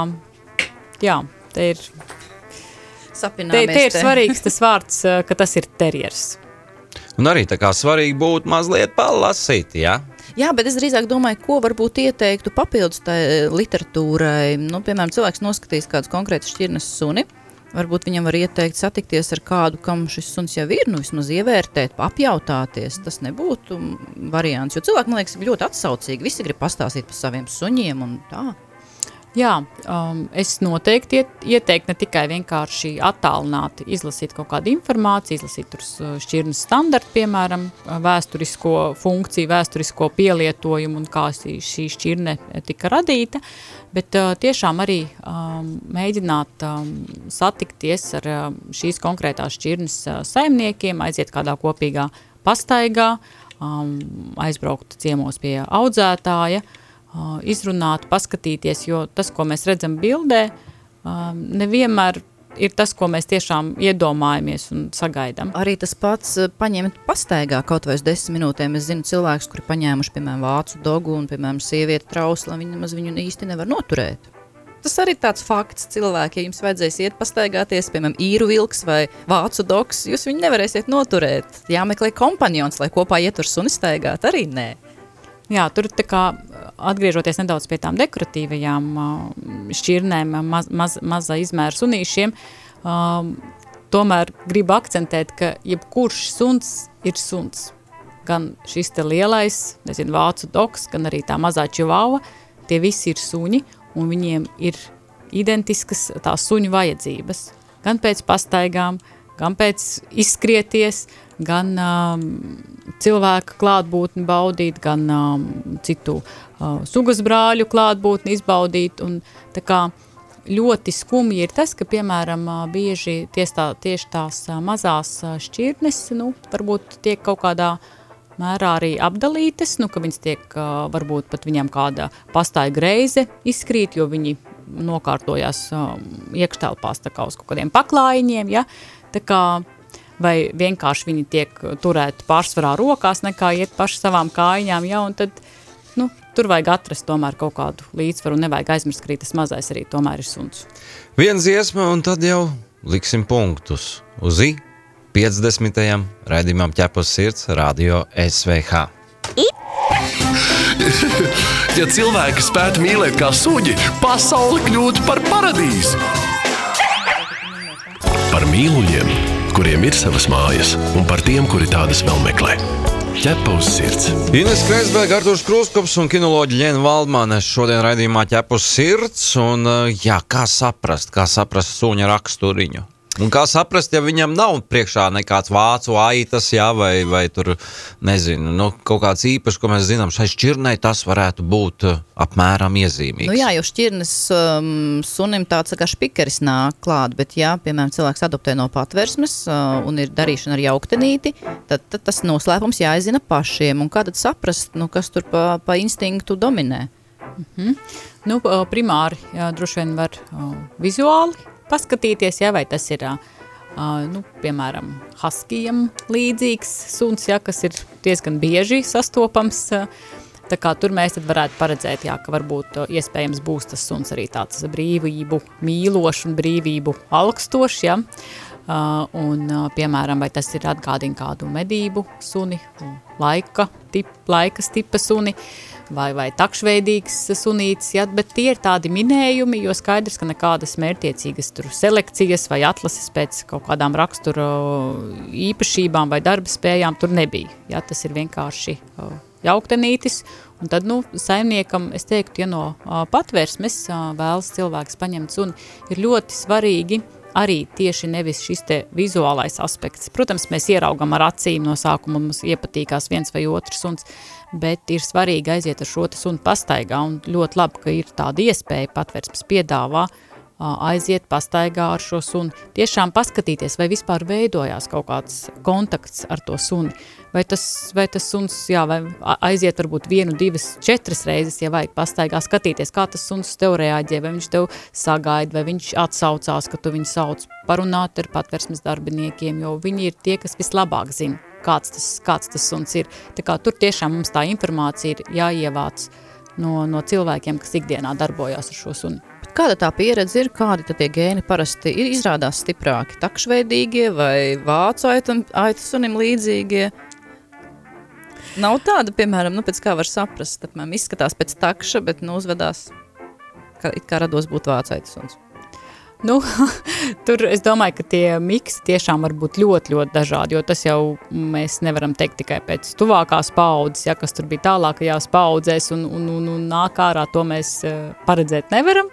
[SPEAKER 5] jā, te ir. Te, te ir te. svarīgs tas vārds, eh, ka tas ir terjers.
[SPEAKER 3] Un arī tā kā svarīgi būtu mazliet palasīt, ja?
[SPEAKER 4] Jā, bet es drīzāk domāju, ko varbūt ieteiktu papildus tai literatūrai. Nu, piemēram, cilvēks noskatīs kādus konkrētus šķirnes suni. Varbūt viņam var ieteikt satikties ar kādu, kam šis suns jau ir, nu vismaz ievērtēt, apjautāties. Tas nebūtu variants, jo cilvēki, man liekas, ļoti atsaucīgi. Visi grib pastāstīt par saviem suņiem un tā.
[SPEAKER 5] Jā, um, es noteikti iet, ieteiktu ne tikai vienkārši attālināti izlasīt kaut kādu informāciju, izlasīt tur uh, šķirnes standartu, piemēram, uh, vēsturisko funkciju, vēsturisko pielietojumu un kā šī, šķirne tika radīta, bet uh, tiešām arī um, mēģināt um, satikties ar um, šīs konkrētās šķirnes uh, saimniekiem, aiziet kādā kopīgā pastaigā, um, aizbraukt ciemos pie audzētāja, uh, izrunāt, paskatīties, jo tas, ko mēs redzam bildē, nevienmēr ir tas, ko mēs tiešām iedomājamies un sagaidām.
[SPEAKER 4] Arī tas pats paņemt pastaigā kaut vai uz desmit minūtēm. Es zinu cilvēkus, kuri paņēmuši, piemēram, vācu dogu un, piemēram, sievieti trauslu, viņi nemaz viņu īsti nevar noturēt. Tas arī ir tāds fakts cilvēki, ja jums vajadzēs iet pastaigāties, piemēram, īru vilks vai vācu doks, jūs viņu nevarēsiet noturēt. Jāmeklē kompanjons, lai kopā iet ar suni staigāt, arī nē.
[SPEAKER 5] Jā, tur tā kā atgriežoties nedaudz pie tām dekoratīvajām šķirnēm, maz, maz, maza izmēra sunīšiem, um, tomēr gribu akcentēt, ka jebkurš suns ir suns. Gan šis te lielais, nezinu, vācu doks, gan arī tā mazā čivāva, tie visi ir suņi, un viņiem ir identiskas tās suņu vajadzības. Gan pēc pastaigām, gan pēc izskrieties, gan um, cilvēka klātbūtni baudīt, gan um, citu uh, sugas brāļu klātbūtni izbaudīt. Un, tā kā ļoti skumji ir tas, ka, piemēram, uh, bieži tieši, tā, tieši tās uh, mazās uh, šķirnes, nu, varbūt tiek kaut kādā mērā arī apdalītas, nu, ka viņas tiek, uh, varbūt pat viņam kāda pastāja greize izkrīt, jo viņi nokārtojās um, iekštelpās tā kā uz kaut kādiem paklājiņiem, ja, tā kā vai vienkārši viņi tiek turēti pārsvarā rokās, nekā iet paši savām kājām, ja, un tad, nu, tur vajag atrast tomēr kaut kādu līdzsvaru, un nevajag aizmirst, ka tas mazais arī tomēr ir suns.
[SPEAKER 3] Viens dziesma, un tad jau liksim punktus uz I 50. raidījumam ķepus sirds radio SVH.
[SPEAKER 1] Ja cilvēki spētu mīlēt kā suņi, pasaule kļūtu par paradīzi. Par mīluļiem, kuriem ir savas mājas, un par tiem, kuri tādas vēl meklē. Ķepa uz sirds.
[SPEAKER 3] Ines Kreisberga, Artūrs Krūskops un kinoloģi Ļena Valdmane šodien raidījumā ķepus sirds, un jā, kā saprast, kā saprast suņa raksturiņu? Un kā saprast, ja viņam nav priekšā nekāds vācu aitas, jā, vai, vai tur, nezinu, nu, kaut kāds īpašs, ko mēs zinām, šai šķirnei tas varētu būt uh, apmēram iezīmīgs.
[SPEAKER 4] Nu jā, jo šķirnes um, sunim tāds kā špikeris nāk klāt, bet jā, piemēram, cilvēks adoptē no patversmes uh, un ir darīšana ar jauktenīti, tad, tad tas noslēpums jāizzina pašiem. Un kā tad saprast, nu, kas tur pa, pa instinktu dominē?
[SPEAKER 5] Mm -hmm. Nu, primāri jā, droši vien var uh, vizuāli paskatīties, ja, vai tas ir, uh, nu, piemēram, haskijam līdzīgs suns, ja, kas ir diezgan bieži sastopams. Uh, Tā kā tur mēs varētu paredzēt, jā, ka varbūt iespējams būs tas suns arī tāds brīvību mīlošs un brīvību augstošs. Ja? Uh, un, uh, piemēram, vai tas ir atgādina kādu medību suni, laika, tip, laikas tipa suni. Uh, vai, vai takšveidīgs sunītis, ja, bet tie ir tādi minējumi, jo skaidrs, ka nekādas mērtiecīgas tur selekcijas vai atlases pēc kaut kādām raksturu īpašībām vai darba spējām tur nebija. Ja, tas ir vienkārši jauktenītis, un tad, nu, saimniekam, es teiktu, ja no patvērsmes vēlas cilvēks paņemt suni, ir ļoti svarīgi arī tieši nevis šis te vizuālais aspekts. Protams, mēs ieraugam ar acīm no sākuma, mums iepatīkās viens vai otrs suns, bet ir svarīgi aiziet ar šo sunu pastaigā, un ļoti labi, ka ir tāda iespēja patversmes piedāvā aiziet pastaigā ar šo suni, tiešām paskatīties, vai vispār veidojās kaut kāds kontakts ar to suni, vai tas, vai tas suns, jā, vai aiziet varbūt vienu, divas, četras reizes, ja vajag pastaigā skatīties, kā tas suns tev reaģē, vai viņš tev sagaida, vai viņš atsaucās, ka tu viņu sauc, parunāt ar patversmes darbiniekiem, jo viņi ir tie, kas vislabāk zina, kāds tas, kāds tas suns ir. Tā kā tur tiešām mums tā informācija ir jāievāc no, no cilvēkiem, kas ikdienā darbojās ar šo suni.
[SPEAKER 4] Kāda tā pieredze ir, kādi tie gēni parasti ir izrādās stiprāki? Takšveidīgie vai vācu aitam, aitu sunim līdzīgie? Nav tāda, piemēram, nu, pēc kā var saprast, apmēram izskatās pēc takša, bet nu uzvedās, kā, it kā rados būt vācu aitu suns.
[SPEAKER 5] Nu, tur es domāju, ka tie miksi tiešām var būt ļoti, ļoti dažādi, jo tas jau mēs nevaram teikt tikai pēc tuvākās paudzes, ja, kas tur bija tālākajās paudzēs un, un, un, un nāk ārā, to mēs eh, paredzēt nevaram.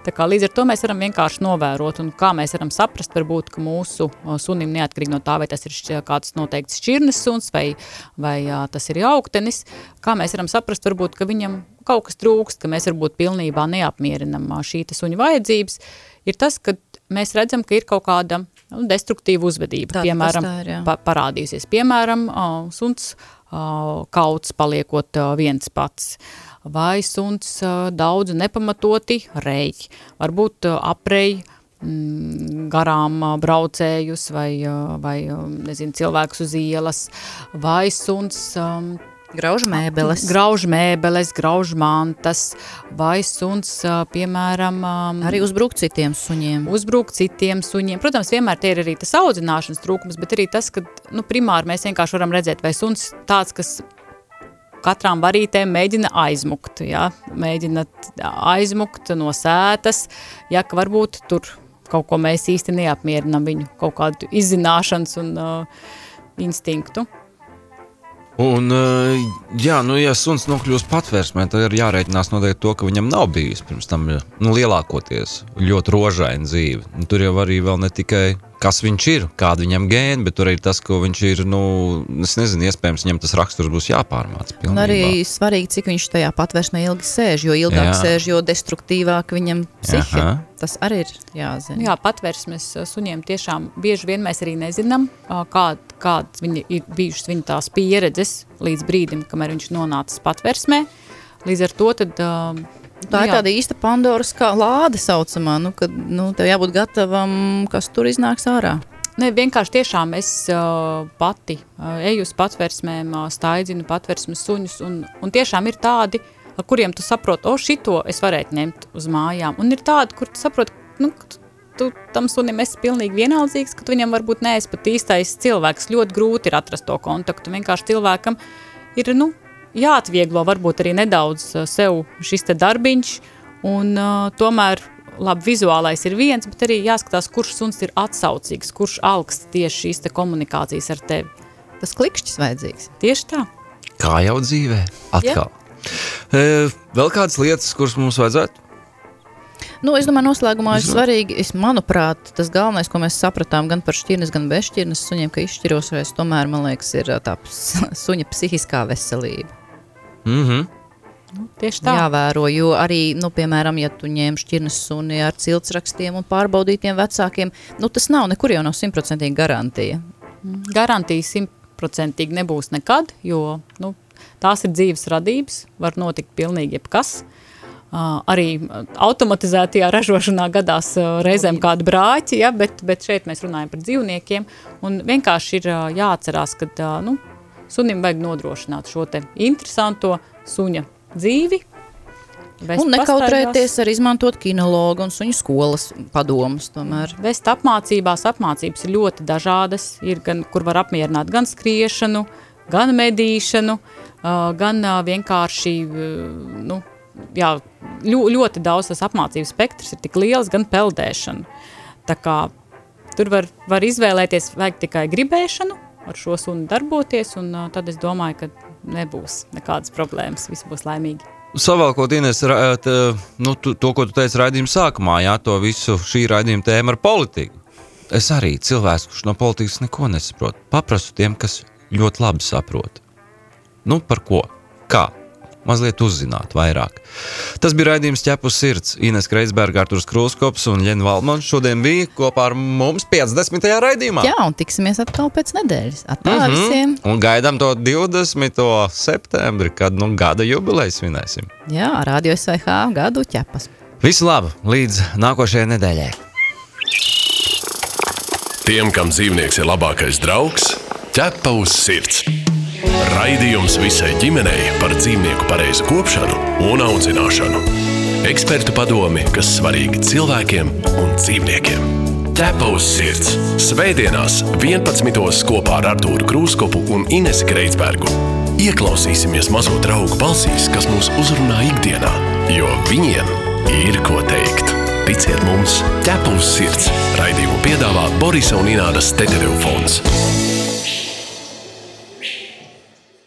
[SPEAKER 5] Tā kā līdz ar to mēs varam vienkārši novērot, un kā mēs varam saprast, varbūt, ka mūsu sunim neatkarīgi no tā, vai tas ir kāds noteikts šķirnes suns vai, vai tas ir jauktenis, kā mēs varam saprast, varbūt, ka viņam kaut kas trūkst, ka mēs varbūt pilnībā neapmierinam šī suņa vajadzības, ir tas, ka mēs redzam, ka ir kaut kāda nu, destruktīva uzvedība,
[SPEAKER 4] Tā,
[SPEAKER 5] piemēram,
[SPEAKER 4] ir,
[SPEAKER 5] pa, parādījusies. Piemēram, suns kauts paliekot viens pats vai suns daudz nepamatoti reļ. Varbūt aprej mm, garām braucējus vai, vai nezinu, cilvēkus uz ielas, vai suns
[SPEAKER 4] Grauž mēbeles.
[SPEAKER 5] Grauž mēbeles, grauž mantas, vai suns, piemēram...
[SPEAKER 4] Arī uzbruk citiem suņiem.
[SPEAKER 5] Uzbruk citiem suņiem. Protams, vienmēr tie ir arī tas audzināšanas trūkums, bet arī tas, ka, nu, primāri mēs vienkārši varam redzēt, vai suns tāds, kas katrām varītēm mēģina aizmukt, ja? mēģina aizmukt no sētas, ja ka varbūt tur kaut ko mēs īsti neapmierinam viņu, kaut kādu izzināšanas un uh, instinktu.
[SPEAKER 3] Un, eh, jā, nu, ja suns nokļūst patvērsmē, tad ir jārēķinās noteikti to, ka viņam nav bijis pirms tam nu, lielākoties ļoti rožaina dzīve. Un tur jau arī vēl ne tikai kas viņš ir, kāda viņam gēna, bet tur arī tas, ko viņš ir. Nu, es nezinu, iespējams, viņam tas raksturs būs jāpārmāca.
[SPEAKER 4] Un arī svarīgi, cik viņš tajā patvērsmē ilgi sēž. Jo ilgāk Jā. sēž, jo destruktīvāk viņam psihi. Aha. Tas arī ir jāzina.
[SPEAKER 5] Jā, patvērsmes suņiem tiešām bieži vien mēs arī nezinām, kād, kādas viņa ir bijušas viņa tās pieredzes līdz brīdim, kamēr viņš nonācis patvērsmē. Līdz ar to tad, uh,
[SPEAKER 4] Tā ir tāda īsta Pandoras lāde, saucamā, nu, kad nu, tev jābūt gatavam, kas tur iznāks ārā.
[SPEAKER 5] Ne, vienkārši tiešām es uh, pati uh, eju uz patversmēm, uh, staidzinu patversmes suņus, un, un tiešām ir tādi, ar kuriem tu saproti, o, šito es varētu ņemt uz mājām. Un ir tādi, kur tu saproti, nu, tu tam sunim esi pilnīgi vienaldzīgs, ka tu viņam varbūt neesi pat īstais cilvēks. Ļoti grūti ir atrast to kontaktu. Vienkārši cilvēkam ir, nu, jāatvieglo varbūt arī nedaudz uh, sev šis te darbiņš, un uh, tomēr labi, vizuālais ir viens, bet arī jāskatās, kurš suns ir atsaucīgs, kurš augsts tieši šīs te komunikācijas ar tevi.
[SPEAKER 4] Tas klikšķis vajadzīgs.
[SPEAKER 5] Tieši tā.
[SPEAKER 3] Kā jau dzīvē, atkal. Ja. E, vēl kādas lietas, kuras mums vajadzētu
[SPEAKER 4] Nu, es domāju, noslēgumā ir svarīgi, es, manuprāt, tas galvenais, ko mēs sapratām gan par šķirnes, gan bez šķirnes suņiem, ka izšķirošais tomēr, man liekas, ir tā suņa psihiskā veselība.
[SPEAKER 3] Mm -hmm.
[SPEAKER 5] Nu, tieši tā.
[SPEAKER 4] Jāvēro, jo arī, nu, piemēram, ja tu ņem šķirnes suni ar ciltsrakstiem un pārbaudītiem vecākiem, nu, tas nav nekur jau nav simtprocentīgi garantija.
[SPEAKER 5] Mm, garantija simtprocentīgi nebūs nekad, jo, nu, tās ir dzīves radības, var notikt pilnīgi jebkas. Uh, arī automatizētajā ražošanā gadās reizēm kādi brāķi, ja, bet, bet šeit mēs runājam par dzīvniekiem. Un vienkārši ir jāatcerās, ka nu, sunim vajag nodrošināt šo te interesanto suņa dzīvi.
[SPEAKER 4] Un nekautrēties ar izmantot kinologu un suņu skolas padomus tomēr.
[SPEAKER 5] Vest apmācībās, apmācības ir ļoti dažādas, ir gan, kur var apmierināt gan skriešanu, gan medīšanu, gan vienkārši, nu, jā, ļoti daudz tas apmācības spektrs ir tik liels, gan peldēšana. Tā kā tur var, var izvēlēties, vajag tikai gribēšanu, ar šo sunu darboties, un uh, tad es domāju, ka nebūs nekādas problēmas, viss būs laimīgi.
[SPEAKER 3] Savalkot, Ines, nu, tu, to, ko tu teici raidījuma sākumā, jā, to visu šī raidījuma tēmu ar politiku. Es arī cilvēks, kurš no politikas neko nesaprot, paprasu tiem, kas ļoti labi saprot. Nu, par ko? Kā? Mazliet uzzināt vairāk. Tas bija raidījums ķepus sirds. Ines Kreisberga, Arturs Krūskops un Ļena Valmans šodien bija kopā ar mums 50. raidījumā.
[SPEAKER 4] Jā, un tiksimies atkal pēc nedēļas. Atā mm -hmm. visiem.
[SPEAKER 3] Un gaidām to 20. septembri, kad nu gada jubileju svinēsim.
[SPEAKER 4] Jā, Radio SVH gadu ķepas.
[SPEAKER 3] Visu labu, līdz nākošajai nedēļai.
[SPEAKER 1] Tiem, kam dzīvnieks ir labākais draugs, ķepa uz sirds. Raidījums visai ģimenei par dzīvnieku pareizu kopšanu un audzināšanu. Ekspertu padomi, kas svarīgi cilvēkiem un dzīvniekiem. Ķepa uz sirds - Svētdienās, 11. kopā ar Artūru Krūskopu un Inesu Kreitsbergu. Ieklausīsimies mazo draugu balsīs, kas mūs uzrunā ikdienā, jo viņiem ir ko teikt. Ticiet mums, ķepa uz sirds. Raidījumu piedāvā Borisa un Ināras Teterevs fonds.